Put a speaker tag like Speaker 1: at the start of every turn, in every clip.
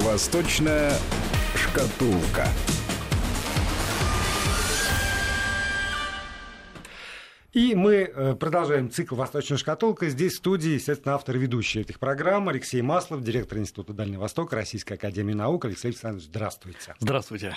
Speaker 1: Восточная шкатулка.
Speaker 2: И мы э, продолжаем цикл «Восточная шкатулка». Здесь в студии, естественно, автор и ведущий этих программ Алексей Маслов, директор Института Дальнего Востока Российской Академии Наук. Алексей Александрович, здравствуйте.
Speaker 3: Здравствуйте.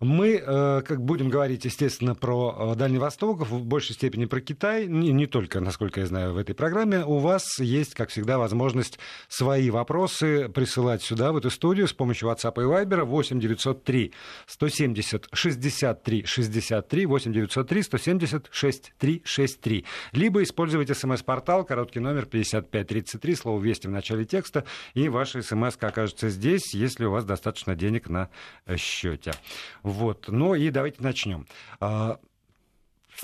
Speaker 2: Мы, э, как будем говорить, естественно, про э, Дальний Восток, в большей степени про Китай, не, не только, насколько я знаю, в этой программе. У вас есть, как всегда, возможность свои вопросы присылать сюда, в эту студию, с помощью WhatsApp и Viber 8 903 170 63 63 8 903 170 63 63. Либо использовать смс-портал, короткий номер 5533, слово «Вести» в начале текста, и ваша смс окажется здесь, если у вас достаточно денег на счете. Вот. Ну и давайте начнем. А,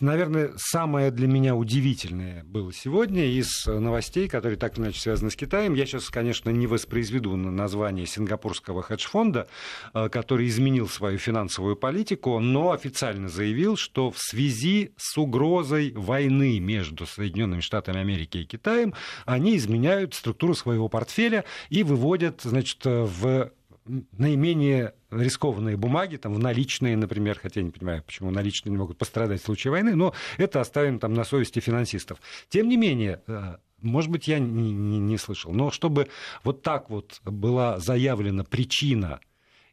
Speaker 2: наверное, самое для меня удивительное было сегодня из новостей, которые так или иначе связаны с Китаем. Я сейчас, конечно, не воспроизведу название сингапурского хедж-фонда, а, который изменил свою финансовую политику, но официально заявил, что в связи с угрозой войны между Соединенными Штатами Америки и Китаем они изменяют структуру своего портфеля и выводят значит, в наименее рискованные бумаги, там, в наличные, например, хотя я не понимаю, почему наличные не могут пострадать в случае войны, но это оставим там на совести финансистов. Тем не менее, э, может быть, я не, не, не слышал, но чтобы вот так вот была заявлена причина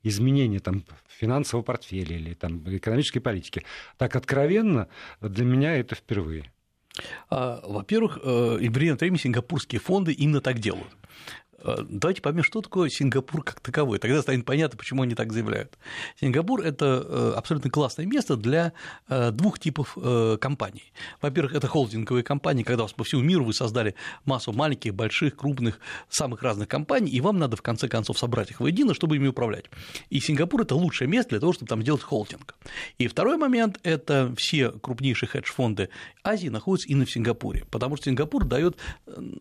Speaker 2: изменения там, финансового портфеля или там, экономической политики, так откровенно, для меня это впервые.
Speaker 3: А, во-первых, э, и время времени сингапурские фонды именно так делают. Э, давайте поймем, что такое Сингапур как таковой. Тогда станет понятно, почему они так заявляют. Сингапур – это э, абсолютно классное место для э, двух типов компаний. Во-первых, это холдинговые компании, когда у вас по всему миру вы создали массу маленьких, больших, крупных, самых разных компаний, и вам надо в конце концов собрать их воедино, чтобы ими управлять. И Сингапур – это лучшее место для того, чтобы там сделать холдинг. И второй момент – это все крупнейшие хедж-фонды Азии находятся именно в Сингапуре, потому что Сингапур дает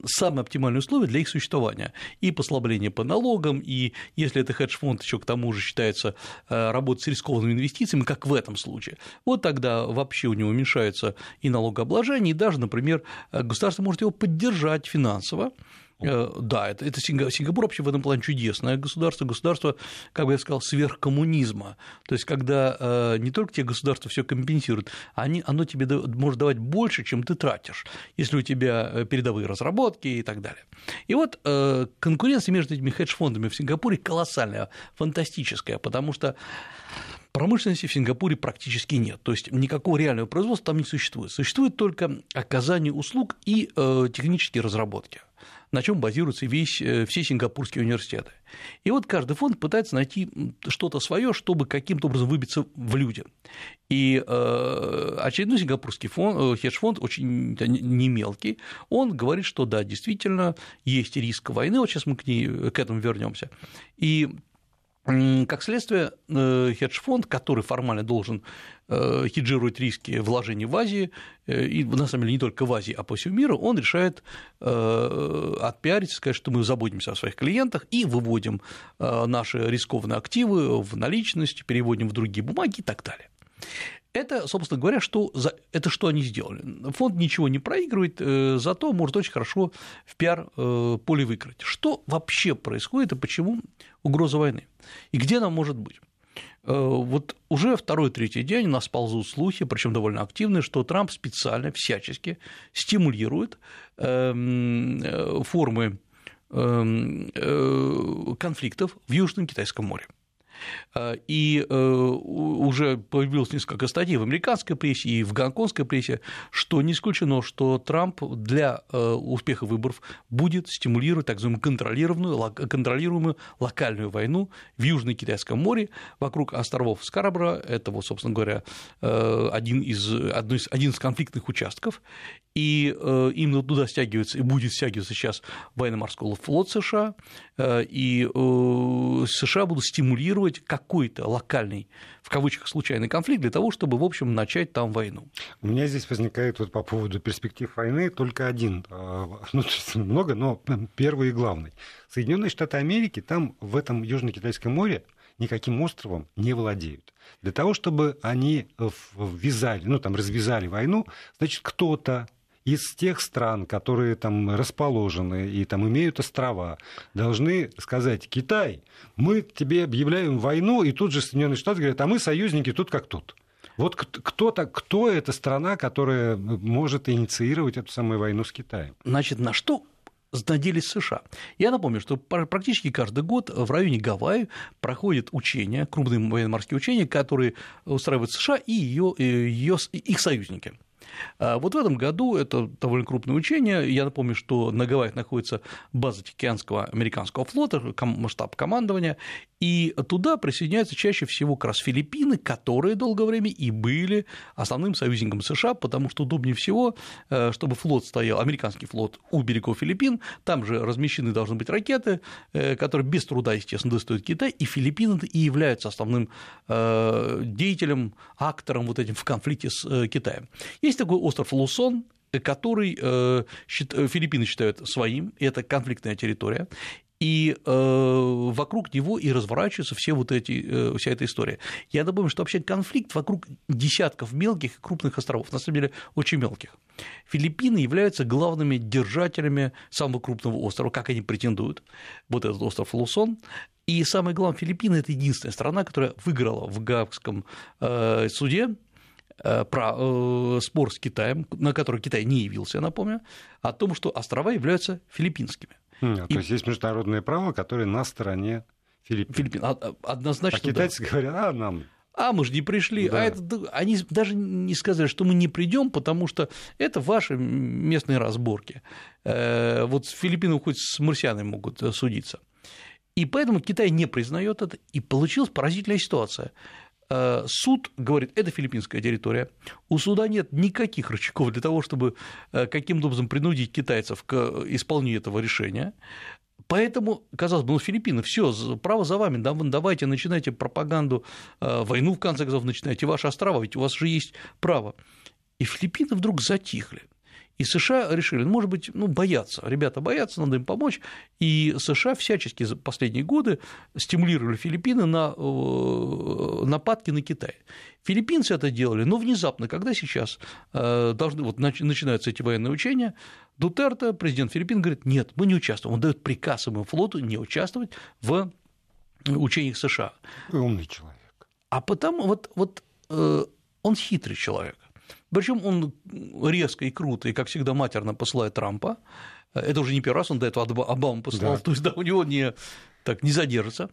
Speaker 3: самые оптимальные условия для их существования и послабление по налогам, и если это хедж-фонд еще к тому же считается э, работать с рискованными инвестициями, как в этом случае, вот тогда вообще у него уменьшается и налогообложение, и даже, например, э, государство может его поддержать финансово, да, это, это Сингапур вообще в этом плане чудесное государство, государство, как бы я сказал, сверхкоммунизма. То есть, когда э, не только тебе государство все компенсирует, они, оно тебе может давать больше, чем ты тратишь, если у тебя э, передовые разработки и так далее. И вот конкуренция между этими хедж-фондами в Сингапуре колоссальная, фантастическая, потому что Промышленности в Сингапуре практически нет, то есть никакого реального производства там не существует. Существует только оказание услуг и э, технические разработки на чем базируются весь, э, все сингапурские университеты. И вот каждый фонд пытается найти что-то свое, чтобы каким-то образом выбиться в люди. И э, очередной сингапурский фонд, э, хедж-фонд, очень не мелкий, он говорит, что да, действительно, есть риск войны, вот сейчас мы к, ней, к этому вернемся. И как следствие, э, хедж-фонд, который формально должен э, хеджировать риски вложений в Азии, э, и на самом деле не только в Азии, а по всему миру, он решает отпиариться, сказать, что мы заботимся о своих клиентах и выводим наши рискованные активы в наличность, переводим в другие бумаги и так далее. Это, собственно говоря, что за... это что они сделали. Фонд ничего не проигрывает, зато может очень хорошо в пиар-поле выиграть. Что вообще происходит и почему угроза войны? И где она может быть? Э, вот уже второй-третий день у нас ползут слухи, причем довольно активные, что Трамп специально, всячески стимулирует эм, э, формы эм, э, конфликтов в Южном Китайском море. Э, и э, уже появилось несколько статей в американской прессе и в гонконгской прессе, что не исключено, что Трамп для э, успеха выборов будет стимулировать так называемую контролируемую, контролируемую локальную войну в Южно-Китайском море вокруг островов Скарабра. Это, вот, собственно говоря, один из, один из конфликтных участков и именно туда стягивается и будет стягиваться сейчас военно-морской флот США, и США будут стимулировать какой-то локальный, в кавычках, случайный конфликт для того, чтобы, в общем, начать там войну.
Speaker 2: У меня здесь возникает вот по поводу перспектив войны только один, ну, много, но первый и главный. Соединенные Штаты Америки там в этом Южно-Китайском море никаким островом не владеют. Для того, чтобы они ввязали, ну, там, развязали войну, значит, кто-то из тех стран, которые там расположены и там имеют острова, должны сказать, Китай, мы тебе объявляем войну, и тут же Соединенные Штаты говорят, а мы союзники тут как тут. Вот кто-то, кто эта страна, которая может инициировать эту самую войну с Китаем?
Speaker 3: Значит, на что надеялись США. Я напомню, что практически каждый год в районе Гавайи проходят учения, крупные военно-морские учения, которые устраивают США и ее, ее, их союзники. А вот в этом году это довольно крупное учение. Я напомню, что на Гавайях находится база Тихоокеанского американского флота, штаб командования, и туда присоединяются чаще всего как раз Филиппины, которые долгое время и были основным союзником США, потому что удобнее всего, э, чтобы флот стоял, американский флот у берегов Филиппин, там же размещены должны быть ракеты, э, которые без труда, естественно, достают Китай, и Филиппины и являются основным э, деятелем, актором вот этим в конфликте с Китаем. Есть такой остров Лусон, который Филиппины считают своим, это конфликтная территория, и э, вокруг него и разворачиваются все вот эти, э, вся эта история. Я думаю, что вообще конфликт вокруг десятков мелких и крупных островов, на самом деле очень мелких. Филиппины являются главными держателями самого крупного острова, как они претендуют, вот этот остров Лусон, и самое главное, Филиппины – это единственная страна, которая выиграла в Гаагском э, суде э, про э, спор с Китаем, на который Китай не явился, я напомню, о том, что острова являются филиппинскими.
Speaker 2: Mm, и... То есть есть международное право, которое на стороне Филиппин. Филиппин. А,
Speaker 3: а, однозначно.
Speaker 2: А китайцы
Speaker 3: да.
Speaker 2: говорят, а нам
Speaker 3: а мы же не пришли, да. а это, они даже не сказали, что мы не придем, потому что это ваши местные разборки. Э, вот Филиппины хоть с марсианами могут э, судиться. И поэтому Китай не признает это, и получилась поразительная ситуация. Э, суд говорит, это филиппинская территория, у суда нет никаких рычагов для того, чтобы э, каким-то образом принудить китайцев к исполнению этого решения, Поэтому, казалось бы, ну, Филиппины, все, право за вами, давайте начинайте пропаганду, э, войну, в конце концов, начинайте ваши острова, ведь у вас же есть право. И Филиппины вдруг затихли. И США решили, может быть, ну, боятся, ребята боятся, надо им помочь, и США всячески за последние годы стимулировали Филиппины на э, нападки на Китай. Филиппинцы это делали, но внезапно, когда сейчас э, должны, вот начинаются эти военные учения, Дутерто, президент Филиппин, говорит, нет, мы не участвуем, он дает приказ своему флоту не участвовать в учениях США.
Speaker 2: Умный человек.
Speaker 3: А потому вот, вот э, он хитрый человек. Причем он резко и круто, и, как всегда, матерно посылает Трампа. Это уже не первый раз, он до этого Обаму посылал, да. то есть да, у него не, так, не задержится.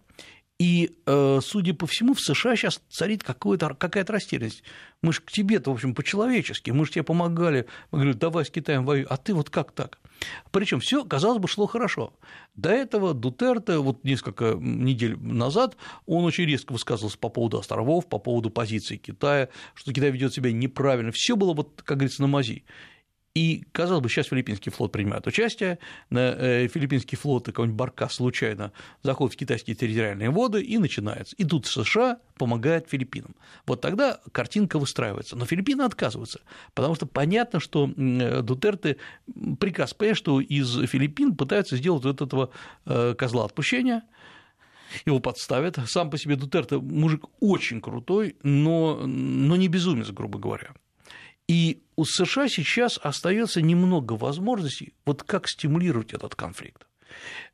Speaker 3: И, э, судя по всему, в США сейчас царит какая-то растерянность. Мы же к тебе-то, в общем, по-человечески, мы же тебе помогали. Мы говорим, давай с Китаем воюй, а ты вот как так? Причем все, казалось бы, шло хорошо. До этого Дутерте, вот несколько недель назад, он очень резко высказывался по поводу островов, по поводу позиции Китая, что Китай ведет себя неправильно. Все было, вот, как говорится, на мази. И, казалось бы, сейчас филиппинский флот принимает участие, э, филиппинский флот, какой-нибудь Баркас случайно заходит в китайские территориальные воды и начинается. И тут США помогает Филиппинам. Вот тогда картинка выстраивается. Но Филиппины отказываются, потому что понятно, что Дутерте приказ понять, что из Филиппин пытаются сделать вот этого э, козла отпущения, его подставят. Сам по себе Дутерте мужик очень крутой, но, но не безумец, грубо говоря. И у США сейчас остается немного возможностей, вот как стимулировать этот конфликт.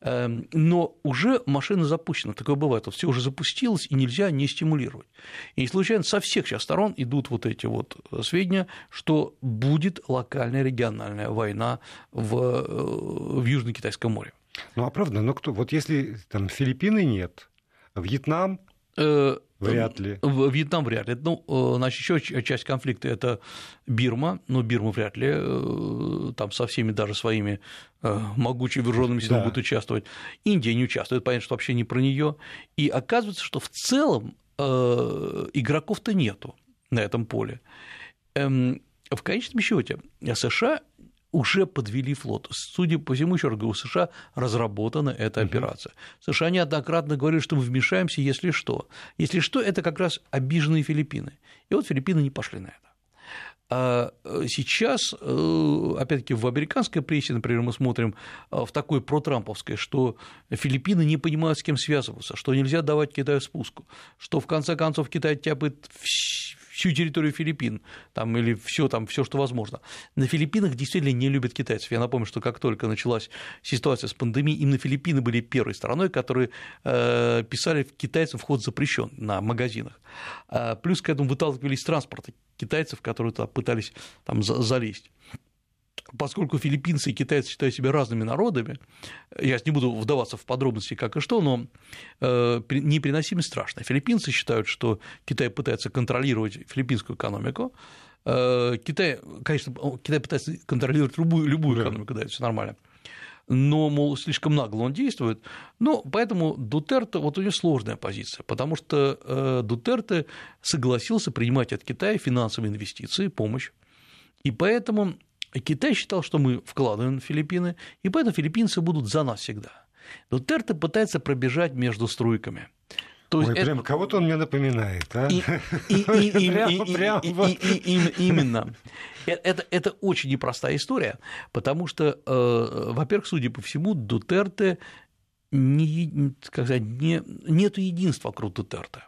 Speaker 3: Эм, но уже машина запущена, такое бывает, вот все уже запустилось, и нельзя не стимулировать. И не случайно со всех сейчас сторон идут вот эти вот сведения, что будет локальная региональная война в, э, в Южно-Китайском море.
Speaker 2: Ну а правда, ну кто, вот если там Филиппины нет, Вьетнам Вряд ли.
Speaker 3: Вьетнам вряд ли. Ну, э, значит, еще часть конфликта это Бирма, но Бирма вряд ли э, там со всеми даже своими э, могучими вооруженными силами да. будет участвовать. Индия не участвует, понятно, что вообще не про нее. И оказывается, что в целом игроков-то нету на этом поле. Эм, в конечном счете США уже подвели флот. Судя по всему, еще раз говорю, у США разработана эта операция. США неоднократно говорили, что мы вмешаемся, если что. Если что, это как раз обиженные Филиппины. И вот Филиппины не пошли на это. А э, сейчас, э, опять-таки, в американской прессе, например, мы смотрим э, в такой протрамповской, что Филиппины не понимают, с кем связываться, что нельзя давать Китаю спуску, что в конце концов Китай тяпает всю территорию Филиппин там, или все, там, все, что возможно. На Филиппинах действительно не любят китайцев. Я напомню, что как только началась ситуация с пандемией, именно Филиппины были первой страной, которые э, писали китайцам вход запрещен на магазинах. А плюс к этому выталкивались транспорты китайцев, которые туда пытались там, залезть поскольку филиппинцы и китайцы считают себя разными народами, я не буду вдаваться в подробности, как и что, но э, непереносимость страшная. Филиппинцы считают, что Китай пытается контролировать филиппинскую экономику, э, Китай, конечно, Китай пытается контролировать любую, любую экономику, да, это все нормально. Но, мол, слишком нагло он действует. Но поэтому Дутерте, вот у него сложная позиция, потому что э, Дутерте согласился принимать от Китая финансовые инвестиции, помощь. И поэтому Китай считал, что мы вкладываем в Филиппины, и поэтому филиппинцы будут за нас всегда. Дутерте пытается пробежать между струйками.
Speaker 2: То есть Ой, это... прям кого-то он мне напоминает, а?
Speaker 3: Именно. Это, это очень непростая история, потому что, э, во-первых, судя по всему, Дутерте не, сказать, не, нет единства вокруг Дутерте.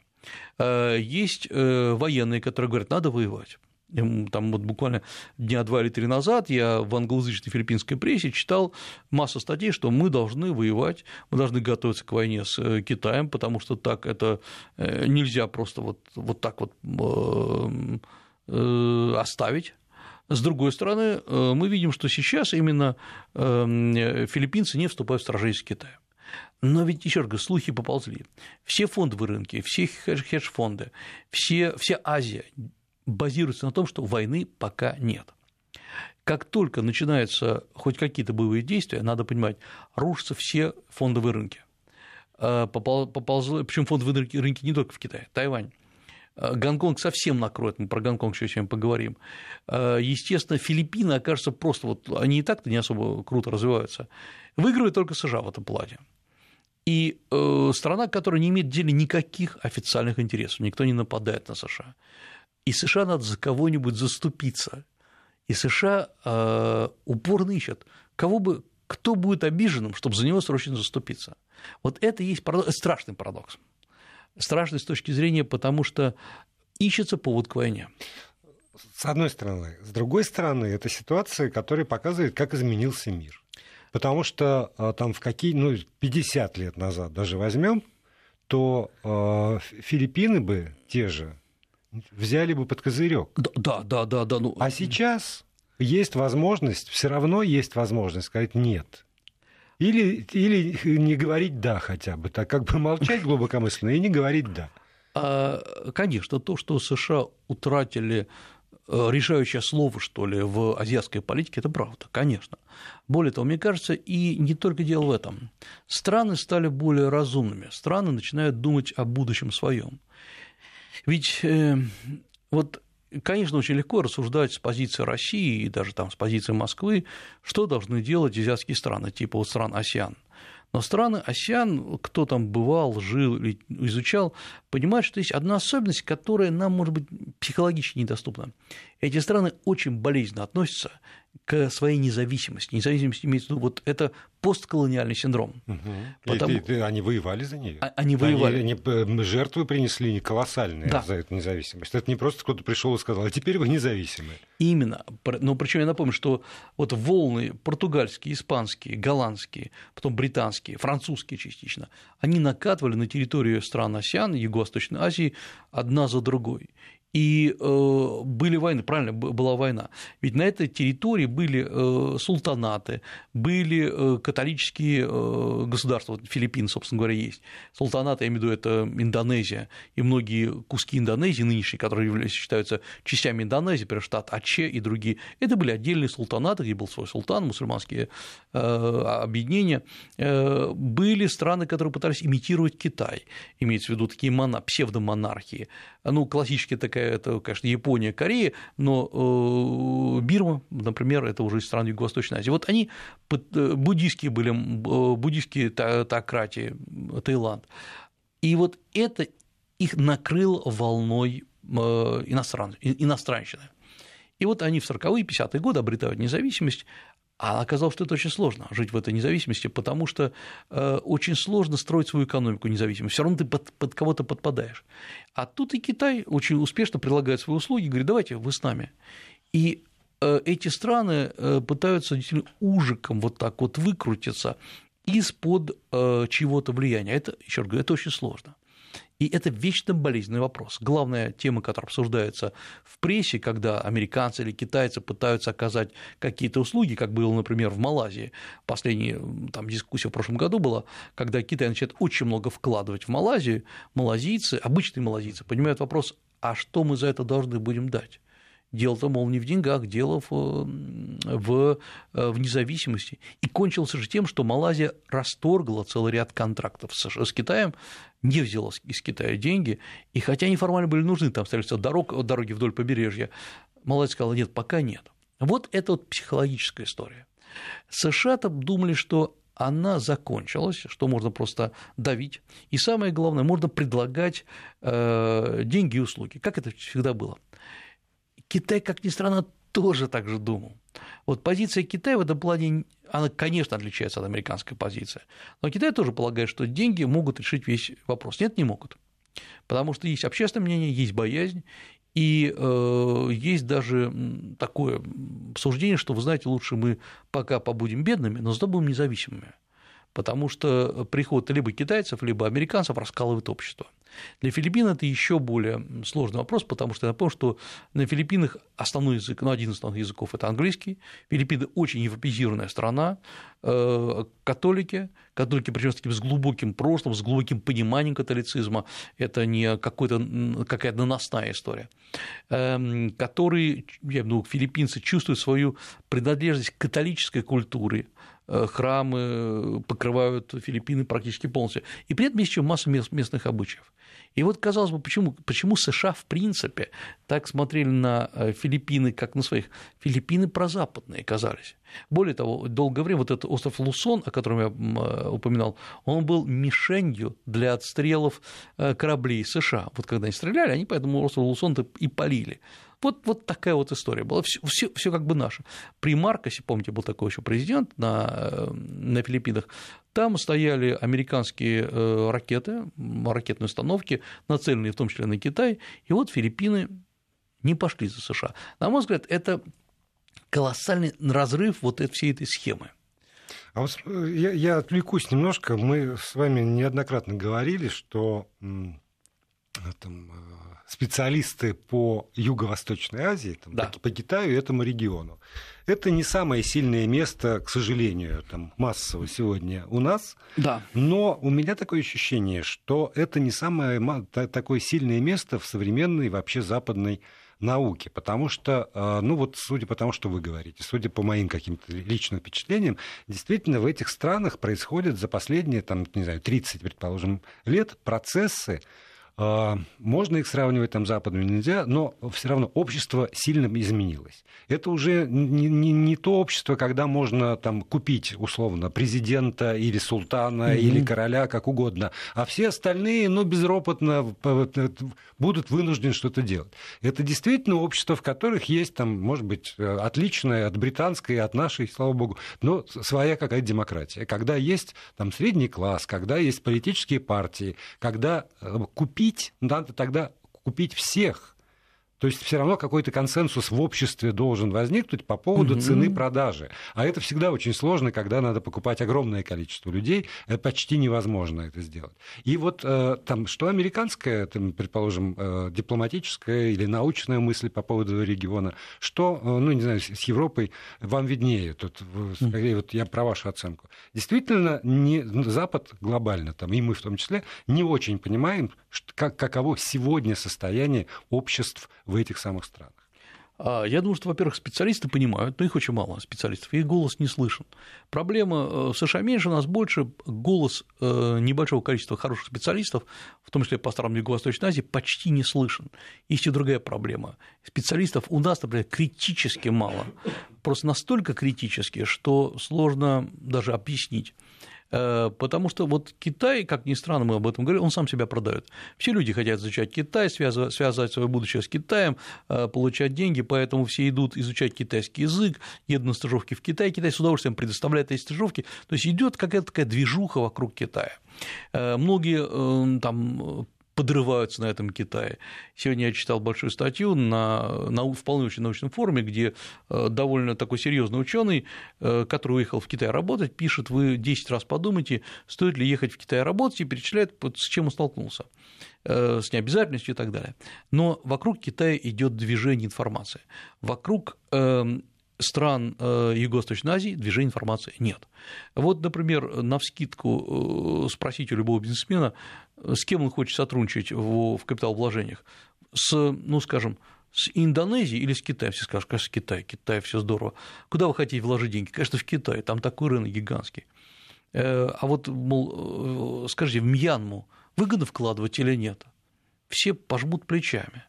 Speaker 3: Э, есть э, военные, которые говорят, надо воевать. Там вот буквально дня два или три назад я в англоязычной филиппинской прессе читал массу статей, что мы должны воевать, мы должны готовиться к войне с э, Китаем, потому что так это э, нельзя просто вот, вот так вот э, оставить. С другой стороны, мы видим, что сейчас именно филиппинцы не вступают в сражение с Китаем. Но ведь, еще раз говорю, слухи поползли. Все фондовые рынки, все хедж-фонды, все, вся Азия базируется на том, что войны пока нет. Как только начинаются хоть какие-то боевые действия, надо понимать, рушатся все фондовые рынки. А, поползло, причем фондовые рынки не только в Китае, Тайвань. А, Гонконг совсем накроет, мы про Гонконг еще сегодня поговорим. А, естественно, Филиппины окажутся просто, вот они и так-то не особо круто развиваются. Выигрывает только США в этом плане. И э, страна, которая не имеет в деле никаких официальных интересов, никто не нападает на США. И США надо за кого-нибудь заступиться. И США э, упорно ищут, кого бы, кто будет обиженным, чтобы за него срочно заступиться. Вот это и есть парадокс, страшный парадокс. Страшный с точки зрения, потому что ищется повод к войне.
Speaker 2: С одной стороны. С другой стороны, это ситуация, которая показывает, как изменился мир. Потому что э, там в какие, ну, 50 лет назад даже возьмем, то э, Филиппины бы те же взяли бы под козырек.
Speaker 3: Да, да, да, да. Ну...
Speaker 2: А сейчас есть возможность, все равно есть возможность сказать нет. Или, или не говорить да хотя бы, так как бы молчать глубокомысленно и не говорить да.
Speaker 3: А, конечно, то, что США утратили э, решающее слово, что ли, в азиатской политике, это правда, конечно. Более того, мне кажется, и не только дело в этом. Страны стали более разумными, страны начинают думать о будущем своем. Ведь э, вот Конечно, очень легко рассуждать с позиции России и даже там с позиции Москвы, что должны делать азиатские страны, типа вот стран АСИАН. Но страны АСИАН, кто там бывал, жил или изучал, понимают, что есть одна особенность, которая нам, может быть, психологически недоступна. Эти страны очень болезненно относятся к своей независимости. Независимость имеется в виду, вот это постколониальный синдром.
Speaker 2: Угу. Потому... И, и, и, они воевали за нее.
Speaker 3: А, они воевали.
Speaker 2: Они, они жертвы принесли колоссальные да. за эту независимость. Это не просто кто-то пришел и сказал, а теперь вы независимы.
Speaker 3: Именно. Но причем я напомню, что вот волны португальские, испанские, голландские, потом британские, французские частично, они накатывали на территорию стран АСИАН, Юго-Восточной Азии одна за другой. И э, были войны, правильно, была война. Ведь на этой территории были э, султанаты, были э, католические государства, вот Филиппины, собственно говоря, есть. Султанаты, я имею в виду, это Индонезия, и многие куски Индонезии нынешние, которые считаются частями Индонезии, например, штат Аче и другие, это были отдельные султанаты, где был свой султан, мусульманские объединения. Были страны, которые пытались имитировать Китай, имеется в виду такие моно, псевдомонархии. Ну, классическая такая это, конечно, Япония, Корея, но э, Бирма, например, это уже из стран Юго-Восточной Азии. Вот они э, буддийские были, э, буддийские теократии, Таиланд. И вот это их накрыл волной иностран, иностранщины. И вот они в 40-е, 50-е годы обретают независимость, А оказалось, что это очень сложно жить в этой независимости, потому что э, очень сложно строить свою экономику независимой. Все равно ты под, под кого-то подпадаешь. А тут и Китай очень успешно предлагает свои услуги, говорит, давайте вы с нами. И э, эти страны э, пытаются действительно ужиком вот так вот выкрутиться из-под э, чего-то влияния. Это, еще раз говорю, это очень сложно. И это вечно болезненный вопрос. Главная тема, которая обсуждается в прессе, когда американцы или китайцы пытаются оказать какие-то услуги, как было, например, в Малайзии. Последняя там, дискуссия в прошлом году была, когда Китай начинает очень много вкладывать в Малайзию, малазийцы, обычные малазийцы, понимают вопрос, а что мы за это должны будем дать? Дело-то, мол, не в деньгах, дело в, в, в независимости. И кончился же тем, что Малайзия расторгла целый ряд контрактов с, с Китаем, не взяла из Китая деньги, и хотя они формально были нужны, там строительство дорог, дороги вдоль побережья, Малайзия сказала, нет, пока нет. Вот это вот психологическая история. США там думали, что она закончилась, что можно просто давить. И самое главное, можно предлагать э, деньги и услуги, как это всегда было. Китай, как ни странно, тоже так же думал. Вот позиция Китая в этом плане, она, конечно, отличается от американской позиции, но Китай тоже полагает, что деньги могут решить весь вопрос. Нет, не могут. Потому что есть общественное мнение, есть боязнь, и э, есть даже такое суждение, что, вы знаете, лучше мы пока побудем бедными, но зато будем независимыми потому что приход либо китайцев, либо американцев раскалывает общество. Для Филиппин это еще более сложный вопрос, потому что я напомню, что на Филиппинах основной язык, ну, один из основных языков – это английский. Филиппины очень европеизированная страна, католики, католики, причем с таким с глубоким прошлым, с глубоким пониманием католицизма, это не какой-то, какая-то наносная история, эм, которые, я думаю, филиппинцы чувствуют свою принадлежность к католической культуре, Э, храмы покрывают Филиппины практически полностью. И при этом есть еще масса местных обычаев. И вот, казалось бы, почему, почему США, в принципе, так смотрели на э, Филиппины, как на своих? Филиппины прозападные казались. Более того, долгое время вот этот остров Лусон, о котором я э, упоминал, он был мишенью для отстрелов кораблей США. Вот когда они стреляли, они по этому острову Лусон и полили. Вот, вот такая вот история была. Все, все, все как бы наше. При Маркосе, помните, был такой еще президент на, на Филиппинах, там стояли американские э, ракеты, ракетные установки, нацеленные в том числе на Китай, и вот Филиппины не пошли за США. На мой взгляд, это колоссальный разрыв вот этой, всей этой схемы.
Speaker 2: А вот э, я, я отвлекусь немножко. Мы с вами неоднократно говорили, что там, э, специалисты по Юго-Восточной Азии, там, да. по, по Китаю и этому региону. Это не самое сильное место, к сожалению, там, массово сегодня у нас.
Speaker 3: Да.
Speaker 2: Но у меня такое ощущение, что это не самое такое сильное место в современной вообще западной науке, потому что, э, ну вот судя по тому, что вы говорите, судя по моим каким-то личным впечатлениям, действительно в этих странах происходят за последние, там, не знаю, 30, предположим, лет процессы, можно их сравнивать там западными нельзя, но все равно общество сильно изменилось. Это уже не, не, не то общество, когда можно там купить условно президента или султана mm-hmm. или короля, как угодно, а все остальные, ну, безропотно будут вынуждены что-то делать. Это действительно общество, в которых есть там, может быть, э, отличное от британской, от нашей, слава богу, но своя какая-то демократия. Когда есть там средний класс, когда есть политические партии, когда э, купить купить, надо тогда купить всех. То есть все равно какой-то консенсус в обществе должен возникнуть по поводу угу. цены продажи. А это всегда очень сложно, когда надо покупать огромное количество людей. Это почти невозможно это сделать. И вот э, там, что американская, там, предположим, э, дипломатическая или научная мысль по поводу региона, что, э, ну, не знаю, с Европой вам виднее. Тут, скорее, вот я про вашу оценку. Действительно, не, Запад глобально, там, и мы в том числе, не очень понимаем, как, каково сегодня состояние обществ в этих самых странах?
Speaker 3: А, я думаю, что, во-первых, специалисты понимают, но их очень мало специалистов, их голос не слышен. Проблема э, в США меньше, у нас больше, голос э, небольшого количества хороших специалистов, в том числе по странам Юго-Восточной Азии, почти не слышен. Есть и другая проблема. Специалистов у нас, например, критически мало, просто настолько критически, что сложно даже объяснить. Э, потому что вот Китай, как ни странно, мы об этом говорим, он сам себя продает. Все люди хотят изучать Китай, связывать, связать свое будущее с Китаем, э, получать деньги, поэтому все идут изучать китайский язык, едут на стажировки в Китай, Китай с удовольствием предоставляет эти стажировки. То есть идет какая-то такая движуха вокруг Китая. Э, многие там подрываются на этом Китае. Сегодня я читал большую статью на, на вполне очень научном форуме, где э, довольно такой серьезный ученый, э, который уехал в Китай работать, пишет, вы 10 раз подумайте, стоит ли ехать в Китай работать, и перечисляет, с чем он столкнулся э, с необязательностью и так далее. Но вокруг Китая идет движение информации. Вокруг эм, стран Юго-Восточной Азии движения информации нет. Вот, например, на вскидку спросить у любого бизнесмена, с кем он хочет сотрудничать в, капиталовложениях? С, ну, скажем, с Индонезией или с Китаем? Все скажут, конечно, Китай, Китай, все здорово. Куда вы хотите вложить деньги? Конечно, в Китай, там такой рынок гигантский. Э, а вот, мол, э, скажите, в Мьянму выгодно вкладывать или нет? Все пожмут плечами.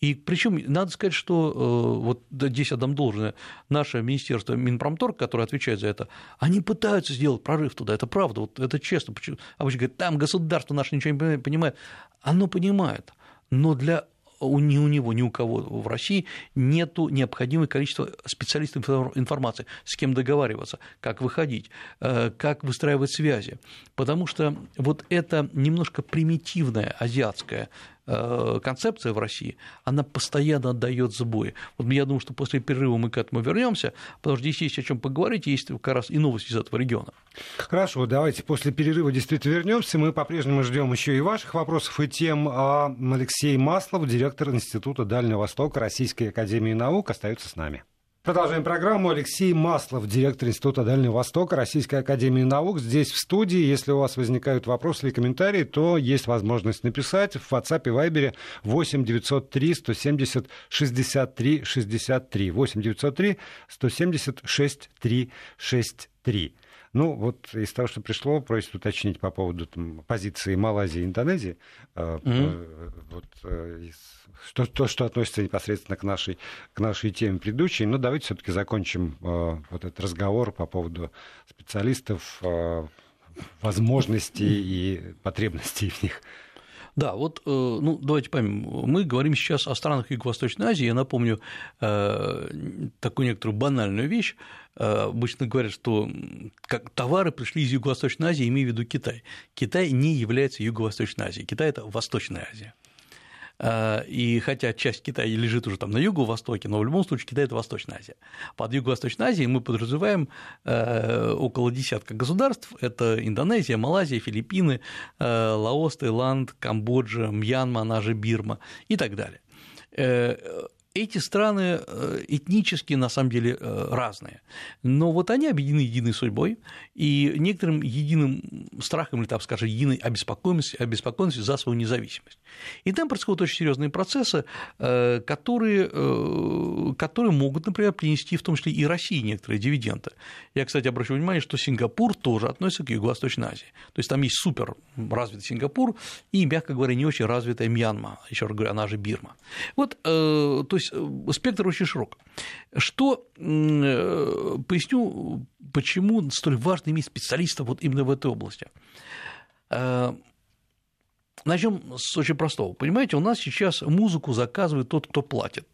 Speaker 3: И причем надо сказать, что э, вот здесь отдам должное, наше министерство Минпромторг, которое отвечает за это, они пытаются сделать прорыв туда, это правда, вот это честно. Обычно говорят, там государство наше ничего не понимает. Оно понимает, но для ни у него, ни у кого в России нет необходимого количества специалистов информации, с кем договариваться, как выходить, э, как выстраивать связи. Потому что вот это немножко примитивная азиатская Э, концепция в России, она постоянно отдает сбои. Вот я думаю, что после перерыва мы к этому вернемся, потому что здесь есть о чем поговорить, есть как раз и новости из этого региона.
Speaker 2: Хорошо, давайте после перерыва действительно вернемся. Мы по-прежнему ждем еще и ваших вопросов и тем. А Алексей Маслов, директор Института Дальнего Востока Российской Академии Наук, остается с нами. Продолжаем программу. Алексей Маслов, директор Института Дальнего Востока Российской Академии Наук, здесь в студии. Если у вас возникают вопросы или комментарии, то есть возможность написать в WhatsApp и Viber 8 903 170 63 63 8 903 170 63 63. Ну, вот из того, что пришло, просит уточнить по поводу там, позиции Малайзии и Индонезии. Mm-hmm. Вот, э, что, то, что относится непосредственно к нашей, к нашей теме предыдущей. Но давайте все-таки закончим э, вот этот разговор по поводу специалистов, возможностей и потребностей в них.
Speaker 3: Да, вот, э, ну, давайте поймем, мы говорим сейчас о странах Юго-Восточной Азии, я напомню э, такую некоторую банальную вещь, э, обычно говорят, что как товары пришли из Юго-Восточной Азии, имея в виду Китай. Китай не является Юго-Восточной Азией, Китай – это Восточная Азия. Э, и хотя часть Китая лежит уже там на юго-востоке, но в любом случае Китай – это Восточная Азия. Под Юго-Восточной Азией мы подразумеваем э, около десятка государств – это Индонезия, Малайзия, Филиппины, э, Лаос, Таиланд, Камбоджа, Мьянма, она же Бирма и так далее эти страны э, этнически на самом деле э, разные, но вот они объединены единой судьбой и некоторым единым страхом или, так скажем, единой обеспокоенностью, обеспокоенностью за свою независимость. И там происходят очень серьезные процессы, э, которые, которые могут, например, принести в том числе и России некоторые дивиденды. Я, кстати, обращу внимание, что Сингапур тоже относится к Юго-Восточной Азии. То есть там есть супер развитый Сингапур и, мягко говоря, не очень развитая Мьянма, еще раз говорю, она же Бирма. Вот, то спектр очень широк. Что, э, поясню, почему столь важно иметь специалистов вот именно в этой области. Э, Начнем с очень простого. Понимаете, у нас сейчас музыку заказывает тот, кто платит.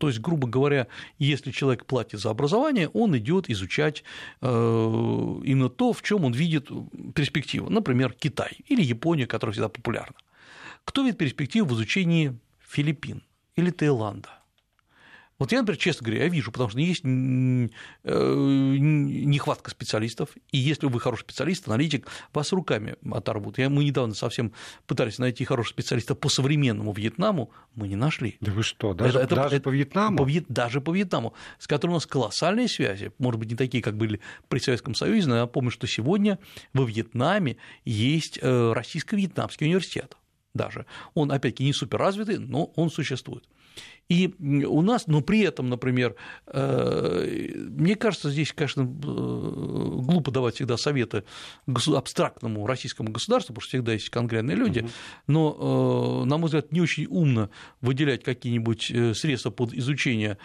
Speaker 3: То есть, грубо говоря, если человек платит за образование, он идет изучать именно то, в чем он видит перспективу. Например, Китай или Япония, которая всегда популярна. Кто видит перспективу в изучении Филиппин или Таиланда? Вот я, например, честно говоря, я вижу, потому что есть э, нехватка специалистов, и если вы хороший специалист, аналитик, вас руками оторвут. Мы недавно совсем пытались найти хорошего специалиста по современному Вьетнаму, мы не нашли.
Speaker 2: Да вы что, даже, это, даже это, по Вьетнаму?
Speaker 3: По, даже по Вьетнаму, с которым у нас колоссальные связи, может быть, не такие, как были при Советском Союзе, но я помню, что сегодня во Вьетнаме есть э, российско-вьетнамский университет даже. Он, опять-таки, не суперразвитый, но он существует. И у нас, но при этом, например, э, мне кажется, здесь, конечно, э, глупо давать всегда советы абстрактному российскому государству, потому что всегда есть конкретные люди, но, э, на мой взгляд, не очень умно выделять какие-нибудь средства под изучение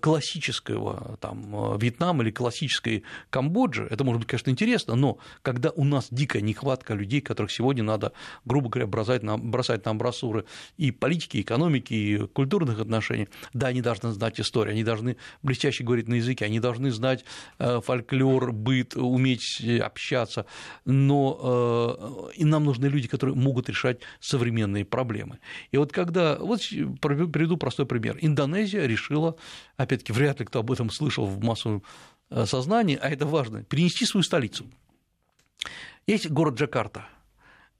Speaker 3: классического там, Вьетнама или классической Камбоджи, это может быть, конечно, интересно, но когда у нас дикая нехватка людей, которых сегодня надо, грубо говоря, бросать на, бросать на амбразуры и политики, экономики, и культурных отношений, да, они должны знать историю, они должны блестяще говорить на языке, они должны знать фольклор, быт, уметь общаться, но и нам нужны люди, которые могут решать современные проблемы. И вот когда, вот приведу простой пример. Индонезия решила, опять-таки, вряд ли кто об этом слышал в массовом э, сознании, а это важно, перенести свою столицу. Есть город Джакарта,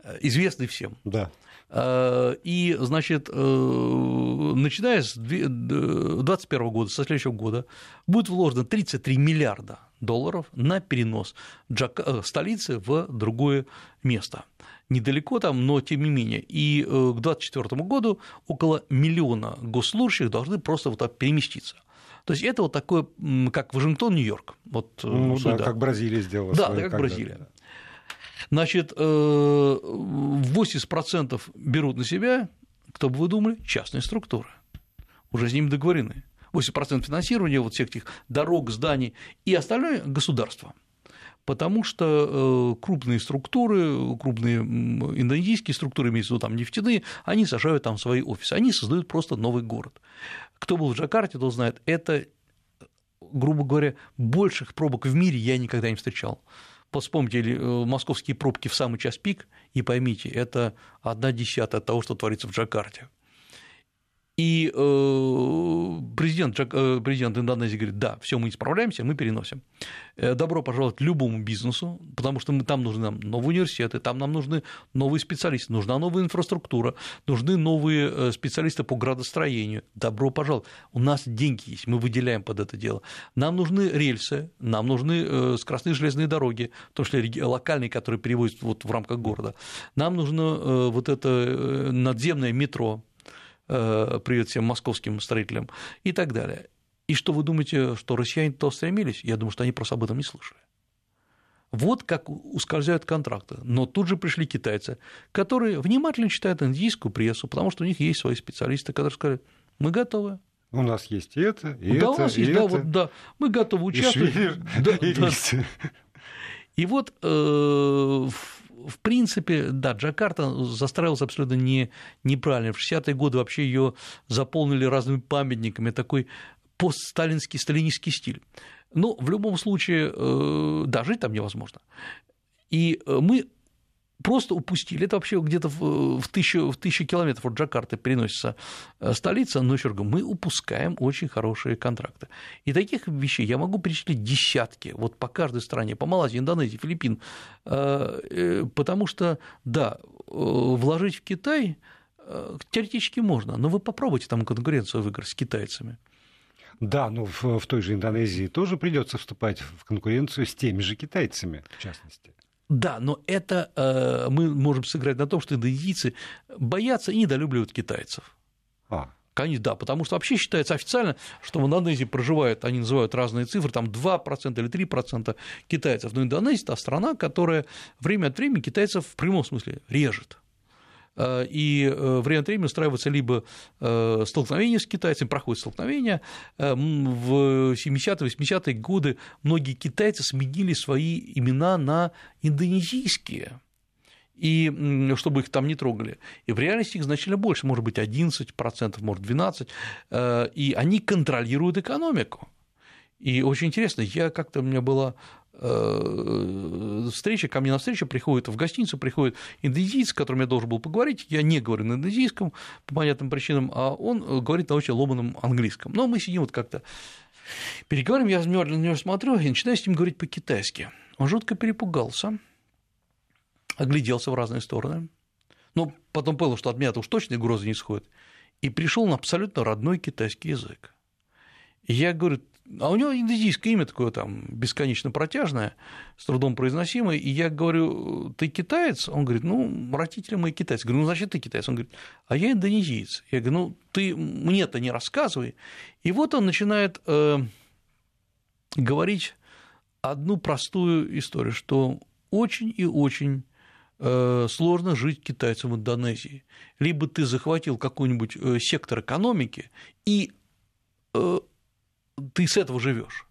Speaker 3: э, известный всем.
Speaker 2: Да.
Speaker 3: Э, и, значит, начиная с 2021 года, со следующего года, будет вложено 33 миллиарда долларов на перенос столицы в другое место недалеко там, но тем не менее. И э, к 2024 году около миллиона госслужащих должны просто вот так переместиться. То есть это вот такое, как Вашингтон, Нью-Йорк. Вот,
Speaker 2: э, ну, да, как Бразилия сделала.
Speaker 3: Да, как Бразилия. Значит, 80% э, берут на себя, кто бы вы думали, частные структуры. Уже с ними договорены. 80% финансирования вот всех этих дорог, зданий и остальное государство потому что э, крупные структуры, крупные индонезийские структуры, имеется в там нефтяные, они сажают там свои офисы, они создают просто новый город. Кто был в Джакарте, тот знает, это, грубо говоря, больших пробок в мире я никогда не встречал. Вспомните э, московские пробки в самый час пик и поймите, это одна десятая того, что творится в Джакарте. И э, президент, э, президент Индонезии говорит, да, все, мы не справляемся, мы переносим. Э, добро пожаловать любому бизнесу, потому что мы, там нужны нам новые университеты, там нам нужны новые специалисты, нужна новая инфраструктура, нужны новые специалисты по градостроению. Добро пожаловать. У нас деньги есть, мы выделяем под это дело. Нам нужны рельсы, нам нужны скоростные железные дороги, в том числе локальные, которые перевозят вот в рамках города. Нам нужно вот это надземное метро, привет всем московским строителям и так далее. И что вы думаете, что россияне то стремились? Я думаю, что они просто об этом не слышали. Вот как ускользают контракты. Но тут же пришли китайцы, которые внимательно читают индийскую прессу, потому что у них есть свои специалисты, которые сказали, мы готовы.
Speaker 2: У нас есть и это, и
Speaker 3: да,
Speaker 2: это,
Speaker 3: у нас
Speaker 2: и
Speaker 3: есть,
Speaker 2: это.
Speaker 3: да, вот, да, мы готовы участвовать. И,
Speaker 2: да, и, да.
Speaker 3: и вот э, в принципе, да, Джакарта застраивалась абсолютно не, неправильно. В 60-е годы вообще ее заполнили разными памятниками, такой постсталинский, сталинистский стиль. Но в любом случае, э, да, жить там невозможно. И э, мы просто упустили. Это вообще где-то в, тысячу, в тысячу километров от Джакарты переносится э, столица, но еще раз говорю, мы упускаем очень хорошие контракты. И таких вещей я могу перечислить десятки, вот по каждой стране, по Малайзии, Индонезии, Филиппин, э, э, потому что, да, вложить в Китай теоретически можно, но вы попробуйте там конкуренцию выиграть с китайцами.
Speaker 2: Да, но в, в той же Индонезии тоже придется вступать в конкуренцию с теми же китайцами, в частности.
Speaker 3: Да, но это э, мы можем сыграть на том, что индонезийцы боятся и недолюбливают китайцев. А. Конечно, да, потому что вообще считается официально, что в Индонезии проживают, они называют разные цифры, там 2% или 3% китайцев. Но Индонезия – та страна, которая время от времени китайцев в прямом смысле режет. Э, и э, время от времени устраиваются либо э, столкновения с китайцами, проходят столкновения. В 70-е, 80-е годы многие китайцы сменили свои имена на индонезийские и чтобы их там не трогали. И в реальности их значительно больше, может быть, 11%, может, 12%, и они контролируют экономику. И очень интересно, я как-то у меня была встреча, ко мне на встречу приходит, в гостиницу приходит индонезиец, с которым я должен был поговорить, я не говорю на индонезийском по понятным причинам, а он говорит на очень ломаном английском. Но мы сидим вот как-то переговорим, я на него смотрю и начинаю с ним говорить по-китайски. Он жутко перепугался, огляделся в разные стороны, но потом понял, что от меня уж точно угрозы не исходит, и пришел на абсолютно родной китайский язык. И я говорю, а у него индонезийское имя такое там бесконечно протяжное, с трудом произносимое. И я говорю, ты китаец? Он говорит, ну, родители мои китайцы. Я говорю, ну, значит, ты китаец? Он говорит, а я индонезиец. Я говорю, ну, ты мне-то не рассказывай. И вот он начинает э, говорить одну простую историю, что очень и очень э, сложно жить китайцам в Индонезии. Либо ты захватил какой-нибудь э, сектор экономики и ты с этого живешь.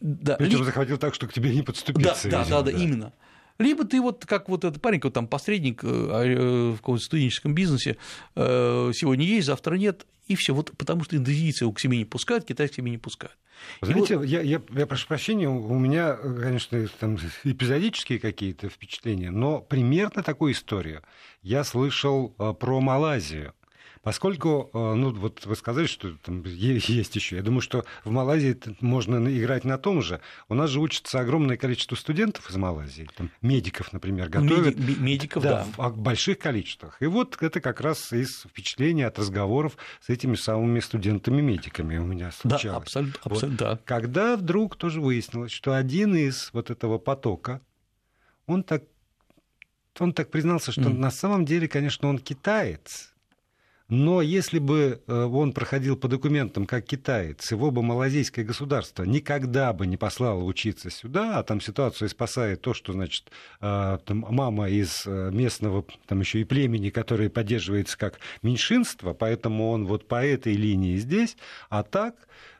Speaker 2: Да. Причем захватил так, что к тебе не подступиться.
Speaker 3: Да, видимо, да, да, да, именно. Либо ты вот как вот этот парень, там посредник э, э, в каком-то студенческом бизнесе, э, сегодня есть, завтра нет, и все. Вот потому что индонезийцы его к себе не пускают, китайцы к себе не пускают.
Speaker 2: Знаете, вот... я, я, я прошу прощения, у меня, конечно, там эпизодические какие-то впечатления, но примерно такую историю я слышал про Малайзию. Поскольку, э, ну, вот вы сказали, что там есть еще. Я думаю, что в Малайзии можно играть на том же. У нас же учится огромное количество студентов из Малайзии, там, медиков, например, готовят.
Speaker 3: Меди- медиков, да,
Speaker 2: да. В больших количествах. И вот это как раз из впечатления от разговоров с этими самыми студентами-медиками у меня случалось.
Speaker 3: Да, абсолютно, абсолютно
Speaker 2: вот. да. Когда вдруг тоже выяснилось, что один из вот этого потока, он так он так признался, что mm. на самом деле, конечно, он китаец, но если бы э, он проходил по документам как китаец, его бы малазийское государство никогда бы не послало учиться сюда, а там ситуацию спасает то, что, значит, э, там, мама из э, местного, там еще и племени, которое поддерживается как меньшинство, поэтому он вот по этой линии здесь, а так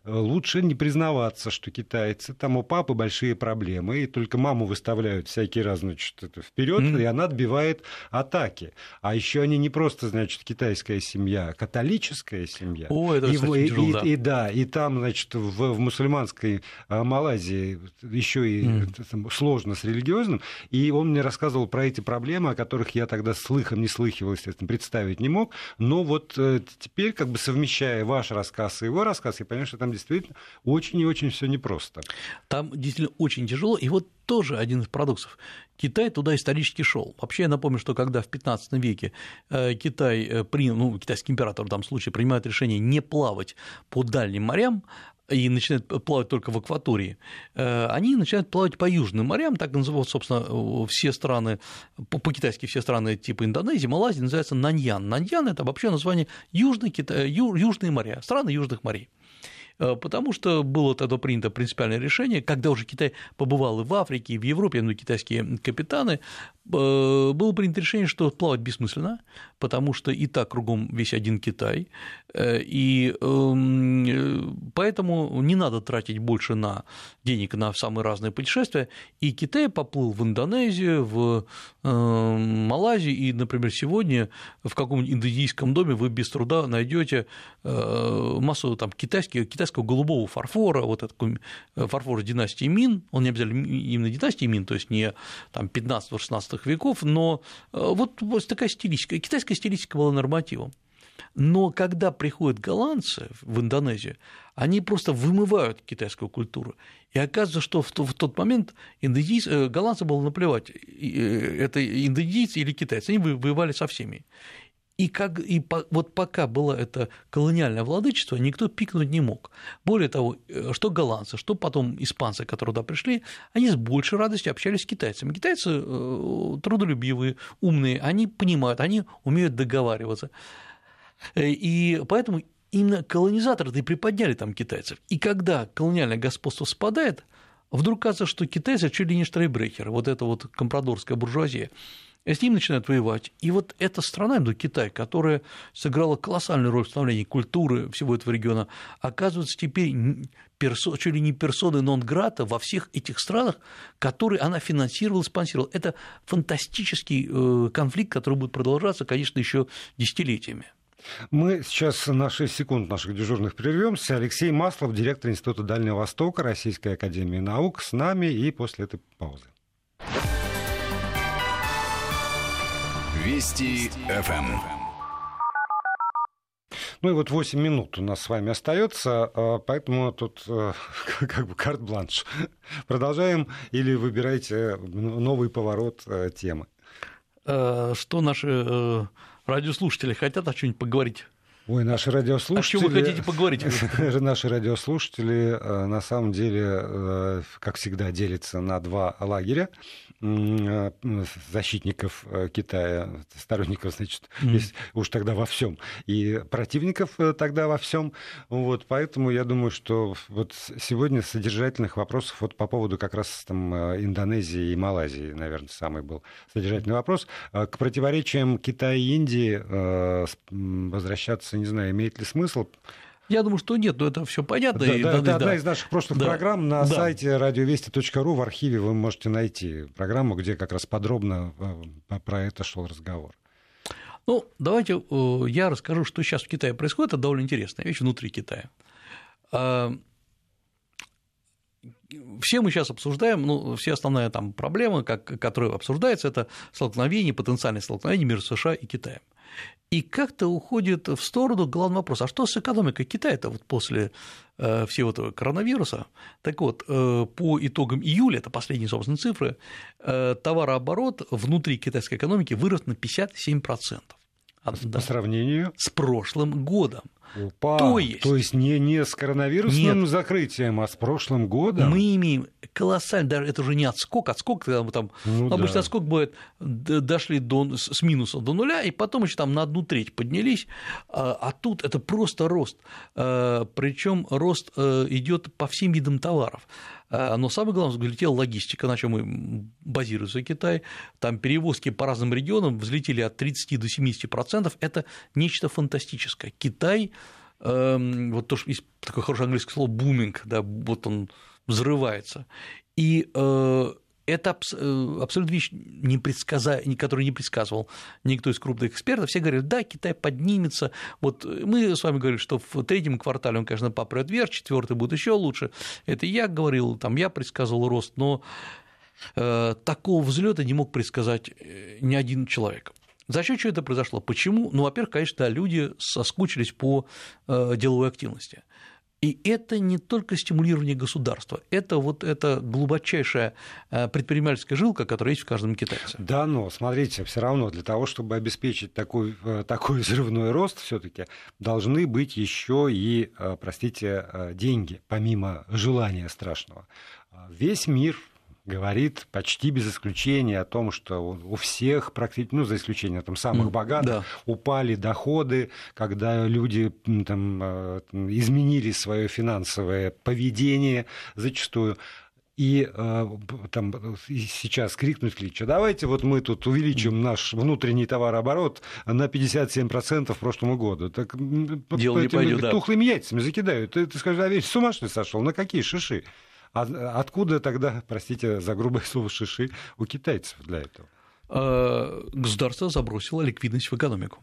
Speaker 2: лучше не признаваться, что китайцы, там у папы большие проблемы, и только маму выставляют всякий раз, значит, это вперед, mm-hmm. и она отбивает атаки. А еще они не просто, значит, китайская семья, а католическая семья.
Speaker 3: О, это,
Speaker 2: и,
Speaker 3: кстати,
Speaker 2: и,
Speaker 3: тяжело,
Speaker 2: и,
Speaker 3: да.
Speaker 2: и да, и там, значит, в, в мусульманской а, Малайзии еще и mm. там, сложно с религиозным, и он мне рассказывал про эти проблемы, о которых я тогда слыхом не слыхивал, естественно, представить не мог, но вот э, теперь, как бы совмещая ваш рассказ и его рассказ, я понимаю, что там действительно очень и очень все непросто.
Speaker 3: Там действительно очень тяжело, и вот тоже один из парадоксов. Китай туда исторически шел. Вообще я напомню, что когда в 15 веке э, Китай э, принял, ну, китайский император в данном случае принимает решение не плавать по дальним морям, и начинают плавать только в акватории, э, они начинают плавать по южным морям, так называют, собственно, все страны, по-китайски все страны типа Индонезии, Малайзии называются Наньян. Наньян – это вообще название Южный Китай, Южные моря, страны южных морей. Э, потому что было тогда принято принципиальное решение, когда уже Китай побывал и в Африке, и в Европе, ну, китайские капитаны, э, было принято решение, что плавать бессмысленно, потому что и так кругом весь один Китай, и эм, поэтому не надо тратить больше на денег на самые разные путешествия, и Китай поплыл в Индонезию, в Малайзию, и, например, сегодня в каком-нибудь индонезийском доме вы без труда найдете массу там китайских китайского голубого фарфора, вот этот э, фарфор династии Мин, он не обязательно именно династии Мин, то есть не там 15-16 веков, но э, вот такая стилистика, китайская стилистика была нормативом. Но когда приходят голландцы в Индонезию, они просто вымывают китайскую культуру. И оказывается, что в тот момент индонезийцы, э, голландцы было наплевать, это индонезийцы или китайцы, они воевали со всеми. И, как, и по, вот пока было это колониальное владычество, никто пикнуть не мог. Более того, э, что голландцы, что потом испанцы, которые туда пришли, они с большей радостью общались с китайцами. Китайцы э, трудолюбивые, умные, они понимают, они умеют договариваться. Э, и поэтому именно колонизаторы и приподняли там китайцев. И когда колониальное господство спадает, вдруг кажется, что китайцы чуть ли не штрейбрехеры, вот эта вот компрадорская буржуазия с ним начинают воевать. И вот эта страна, ну, Китай, которая сыграла колоссальную роль в становлении культуры всего этого региона, оказывается теперь персо, чуть ли не персоны нон-грата во всех этих странах, которые она финансировала, спонсировала. Это фантастический э, конфликт, который будет продолжаться, конечно, еще десятилетиями.
Speaker 2: Мы сейчас на 6 секунд наших дежурных прервемся. Алексей Маслов, директор Института Дальнего Востока Российской Академии Наук, с нами и после этой паузы.
Speaker 1: Вести ФМ. Эм.
Speaker 2: Ну и вот 8 минут у нас с вами остается, а, поэтому тут э, как бы карт-бланш. Продолжаем или выбирайте новый поворот э, темы.
Speaker 3: Э, что наши радиослушатели хотят о чем-нибудь поговорить?
Speaker 2: Ой, наши радиослушатели...
Speaker 3: О чем вы хотите поговорить?
Speaker 2: Наши радиослушатели на самом деле, как всегда, делятся на два лагеря. Э, защитников э, Китая, сторонников, значит, mm. есть уж тогда во всем, и противников э, тогда во всем. Вот, поэтому я думаю, что вот сегодня содержательных вопросов вот по поводу как раз там Индонезии и Малайзии, наверное, самый был содержательный вопрос. К противоречиям Китая и Индии возвращаться, не знаю, имеет ли смысл?
Speaker 3: Я думаю, что нет, но это все понятно.
Speaker 2: Да,
Speaker 3: и
Speaker 2: да,
Speaker 3: надо-
Speaker 2: это одна
Speaker 3: да.
Speaker 2: из наших прошлых
Speaker 3: Да.
Speaker 2: программ. На
Speaker 3: Да.
Speaker 2: сайте радиовести.ру в архиве вы можете найти программу, где как раз подробно э, про это шел разговор.
Speaker 3: Ну, давайте э, я расскажу, что сейчас в Китае происходит. Это довольно интересная вещь внутри Китая. А, Все мы сейчас обсуждаем, ну, все основная там проблема, как, которая обсуждается, это столкновение, потенциальное столкновение между США и Китаем. И как-то уходит в сторону главный вопрос, а что с экономикой Китая-то вот после э, всего этого коронавируса? Так вот, э, по итогам июля, это последние, собственно, цифры, э, товарооборот внутри китайской экономики вырос на 57%. От-
Speaker 2: По
Speaker 3: да,
Speaker 2: сравнению
Speaker 3: с прошлым годом.
Speaker 2: Опа,
Speaker 3: То есть-
Speaker 2: не, не с коронавирусным
Speaker 3: Нет.
Speaker 2: закрытием, а с прошлым годом.
Speaker 3: Мы имеем колоссальный, даже это уже не отскок, отскок, когда мы там,
Speaker 2: Ну
Speaker 3: обычно
Speaker 2: да.
Speaker 3: отскок бывает, дошли до, с минуса до нуля, и потом еще там на одну треть поднялись, а, а тут это просто рост, причем рост э, идет по всем видам товаров. А, Но самое главное, взлетела логистика, на чем базируется Китай. Там перевозки по разным регионам взлетели от 30 до 70%. Это нечто фантастическое. Китай, эм, вот то, что есть такое хорошее английское слово буминг, да, вот он взрывается. И э, это э, абсолютно вещь, не предсказа... которую не предсказывал никто из крупных экспертов. Все говорят, да, Китай поднимется. Вот мы с вами говорили, что в третьем квартале он, конечно, попрет вверх, четвертый будет еще лучше. Это я говорил, там я предсказывал рост, но э, такого взлета не мог предсказать э, ни один человек. За счет чего это произошло? Почему? Ну, во-первых, конечно, люди соскучились по э, деловой активности. И это не только стимулирование государства, это вот эта глубочайшая э, предпринимательская жилка, которая есть в каждом китайце.
Speaker 2: Да, но смотрите, все равно для того, чтобы обеспечить такой, э, такой взрывной рост, все-таки должны быть еще и, э, простите, деньги, помимо желания страшного. Весь мир говорит почти без исключения о том, что у всех практически, ну, за исключением там, самых богатых,
Speaker 3: да.
Speaker 2: упали доходы, когда люди там, э, изменили свое финансовое поведение зачастую. И э, там и сейчас крикнуть клича, давайте вот мы тут увеличим наш внутренний товарооборот на 57% к прошлому году. Так
Speaker 3: Дело не пойдет, да.
Speaker 2: тухлыми яйцами закидают. Ты, ты скажешь, а ведь с ума что ли сошел? На какие шиши? А откуда тогда, простите за грубое слово, шиши у китайцев для этого?
Speaker 3: Э, Государство забросило ликвидность в экономику.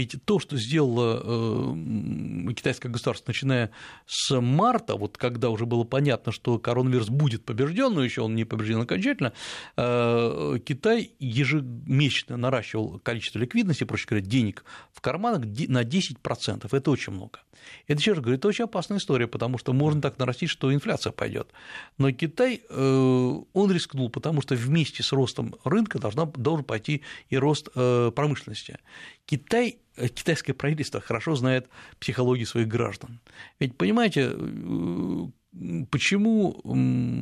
Speaker 3: Ведь то, что сделало э, китайское государство, начиная с марта, вот когда уже было понятно, что коронавирус будет побежден, но еще он не побежден окончательно, э, Китай ежемесячно наращивал количество ликвидности, проще говоря, денег в карманах на 10%. Это очень много. Это, раз говорю, это очень опасная история, потому что можно так нарастить, что инфляция пойдет. Но Китай, э, он рискнул, потому что вместе с ростом рынка должна, должен пойти и рост промышленности. Китай, китайское правительство хорошо знает психологию своих граждан. Ведь, понимаете, э, почему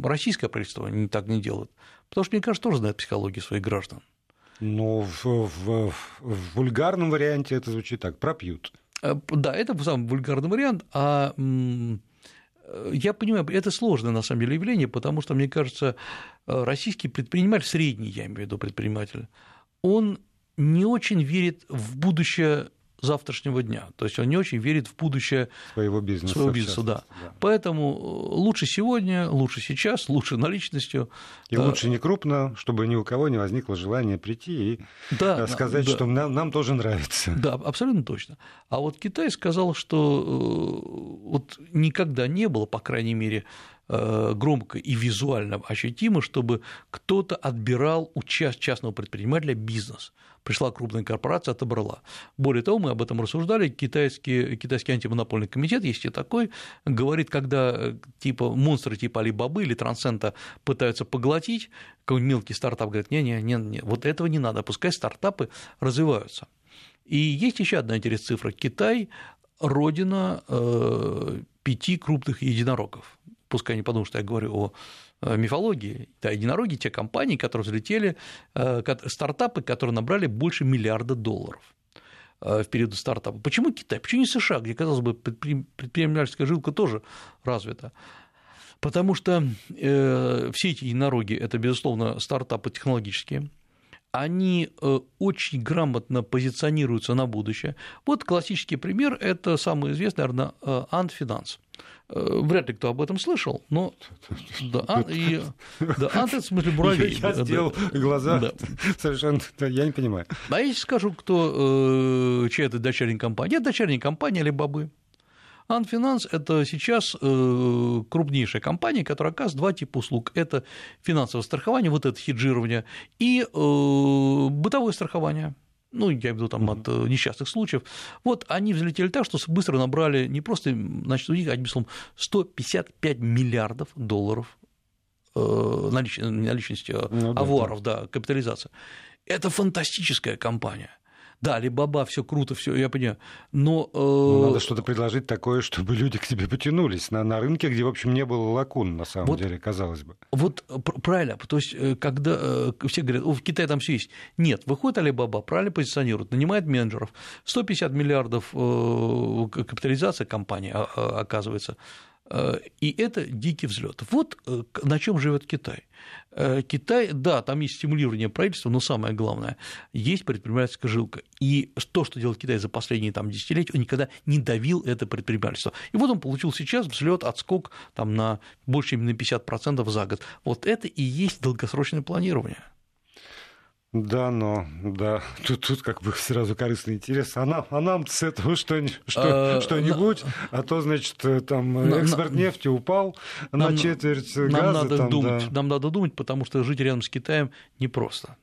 Speaker 3: российское правительство не так не делает? Потому что, мне кажется, тоже знает психологию своих граждан.
Speaker 2: Ну, в, в- в вульгарном варианте это звучит так, пропьют.
Speaker 3: Э, Да, это самый вульгарный вариант, а э, я понимаю, это сложное на самом деле явление, потому что, мне кажется, э, российский предприниматель, средний, я имею в виду предприниматель, он не очень верит в будущее завтрашнего дня, то есть он не очень верит в будущее
Speaker 2: Своего бизнеса.
Speaker 3: своего бизнеса, да.
Speaker 2: частности,
Speaker 3: Поэтому э, лучше сегодня, лучше сейчас, лучше наличностью.
Speaker 2: И
Speaker 3: Э,
Speaker 2: лучше не крупно, чтобы ни у кого не возникло желания прийти и
Speaker 3: да,
Speaker 2: э, сказать,
Speaker 3: да.
Speaker 2: что нам, нам тоже нравится.
Speaker 3: Да, абсолютно точно. А вот Китай сказал, что вот никогда не было, по крайней мере, громко и визуально ощутимо, чтобы кто-то отбирал у част- частного предпринимателя бизнес. Пришла крупная корпорация, отобрала. Более того, мы об этом рассуждали, китайский, китайский антимонопольный комитет, есть и такой, говорит, когда э, типа монстры типа Алибабы или Трансцента пытаются поглотить, какой-нибудь мелкий стартап говорит, не-не-не, вот этого не надо, пускай стартапы развиваются. И есть еще одна интересная цифра. Китай – родина э, пяти крупных единорогов. Пускай не подумают, что я говорю о э, мифологии. Да, единороги – те компании, которые взлетели, э, стартапы, которые набрали больше миллиарда долларов э, в период стартапа. Почему Китай? Почему не США, где, казалось бы, предпри- предпринимательская жилка тоже развита? Потому что все эти единороги – это, безусловно, стартапы технологические, они очень грамотно позиционируются на будущее. Вот классический пример – это самый известный, наверное, Ant Finance. Вряд ли кто об этом слышал, но да, а, и, да, Ант это в смысле муравей.
Speaker 2: Я сделал глаза да. совершенно, я не понимаю.
Speaker 3: А я скажу, кто, чья это дочерняя компания. Это дочерняя компания Алибабы. Анфинанс – это сейчас э, крупнейшая компания, которая оказывает два типа услуг. Это финансовое страхование, вот это хеджирование, и э, бытовое страхование ну, я имею в виду там от э, несчастных случаев, вот они взлетели так, что быстро набрали не просто, значит, у них, одним словом, 155 миллиардов долларов налич... наличности ну, авуаров, да, да, капитализация. Это фантастическая компания. Да, Алибаба, все круто, все, я понимаю. Но,
Speaker 2: э... ну, надо что-то предложить такое, чтобы люди к тебе потянулись на, на рынке, где, в общем, не было лакун, на самом вот, деле, казалось бы.
Speaker 3: Вот правильно, то есть, э, когда э, все говорят, в Китае там все есть. Нет, выходит Алибаба, правильно позиционирует, нанимает менеджеров, 150 миллиардов э, капитализация компании, а, а, оказывается, и это дикий взлет. Вот на чем живет Китай. Э, Китай, да, там есть стимулирование правительства, но самое главное, есть предпринимательская жилка. И то, что делает Китай за последние там, десятилетия, он никогда не давил это предпринимательство. И вот он получил сейчас взлет, отскок там, на больше, чем на 50% за год. Вот это и есть долгосрочное планирование.
Speaker 2: Да, но да, тут, тут как бы сразу корыстный интерес. А нам, а нам с этого что, что, а, что-нибудь, а то, значит, э, там экспорт нефти упал на четверть
Speaker 3: нам
Speaker 2: газа.
Speaker 3: Надо
Speaker 2: там,
Speaker 3: думать,
Speaker 2: да.
Speaker 3: Нам надо думать, потому что жить рядом с Китаем непросто.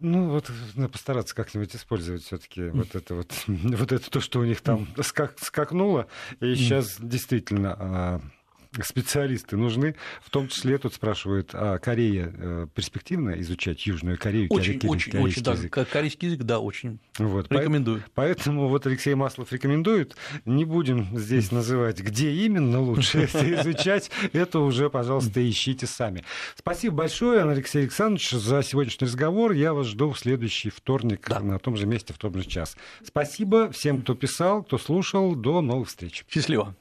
Speaker 2: Ну, вот надо постараться как-нибудь использовать все-таки вот это вот, вот это то, что у них там скак, скакнуло. И сейчас действительно а, специалисты нужны. В том числе тут спрашивают, а Корея э, перспективно изучать Южную Корею?
Speaker 3: Очень, очень, очень, да. Язык? Корейский язык, да, очень вот, рекомендую.
Speaker 2: Поэтому вот Алексей Маслов рекомендует. Не будем здесь называть, где именно лучше это изучать. Это уже, пожалуйста, ищите сами. Спасибо большое, Алексей Александрович, за сегодняшний разговор. Я вас жду в следующий вторник да. на том же месте, в том же час. Спасибо всем, кто писал, кто слушал. До новых встреч.
Speaker 3: Счастливо.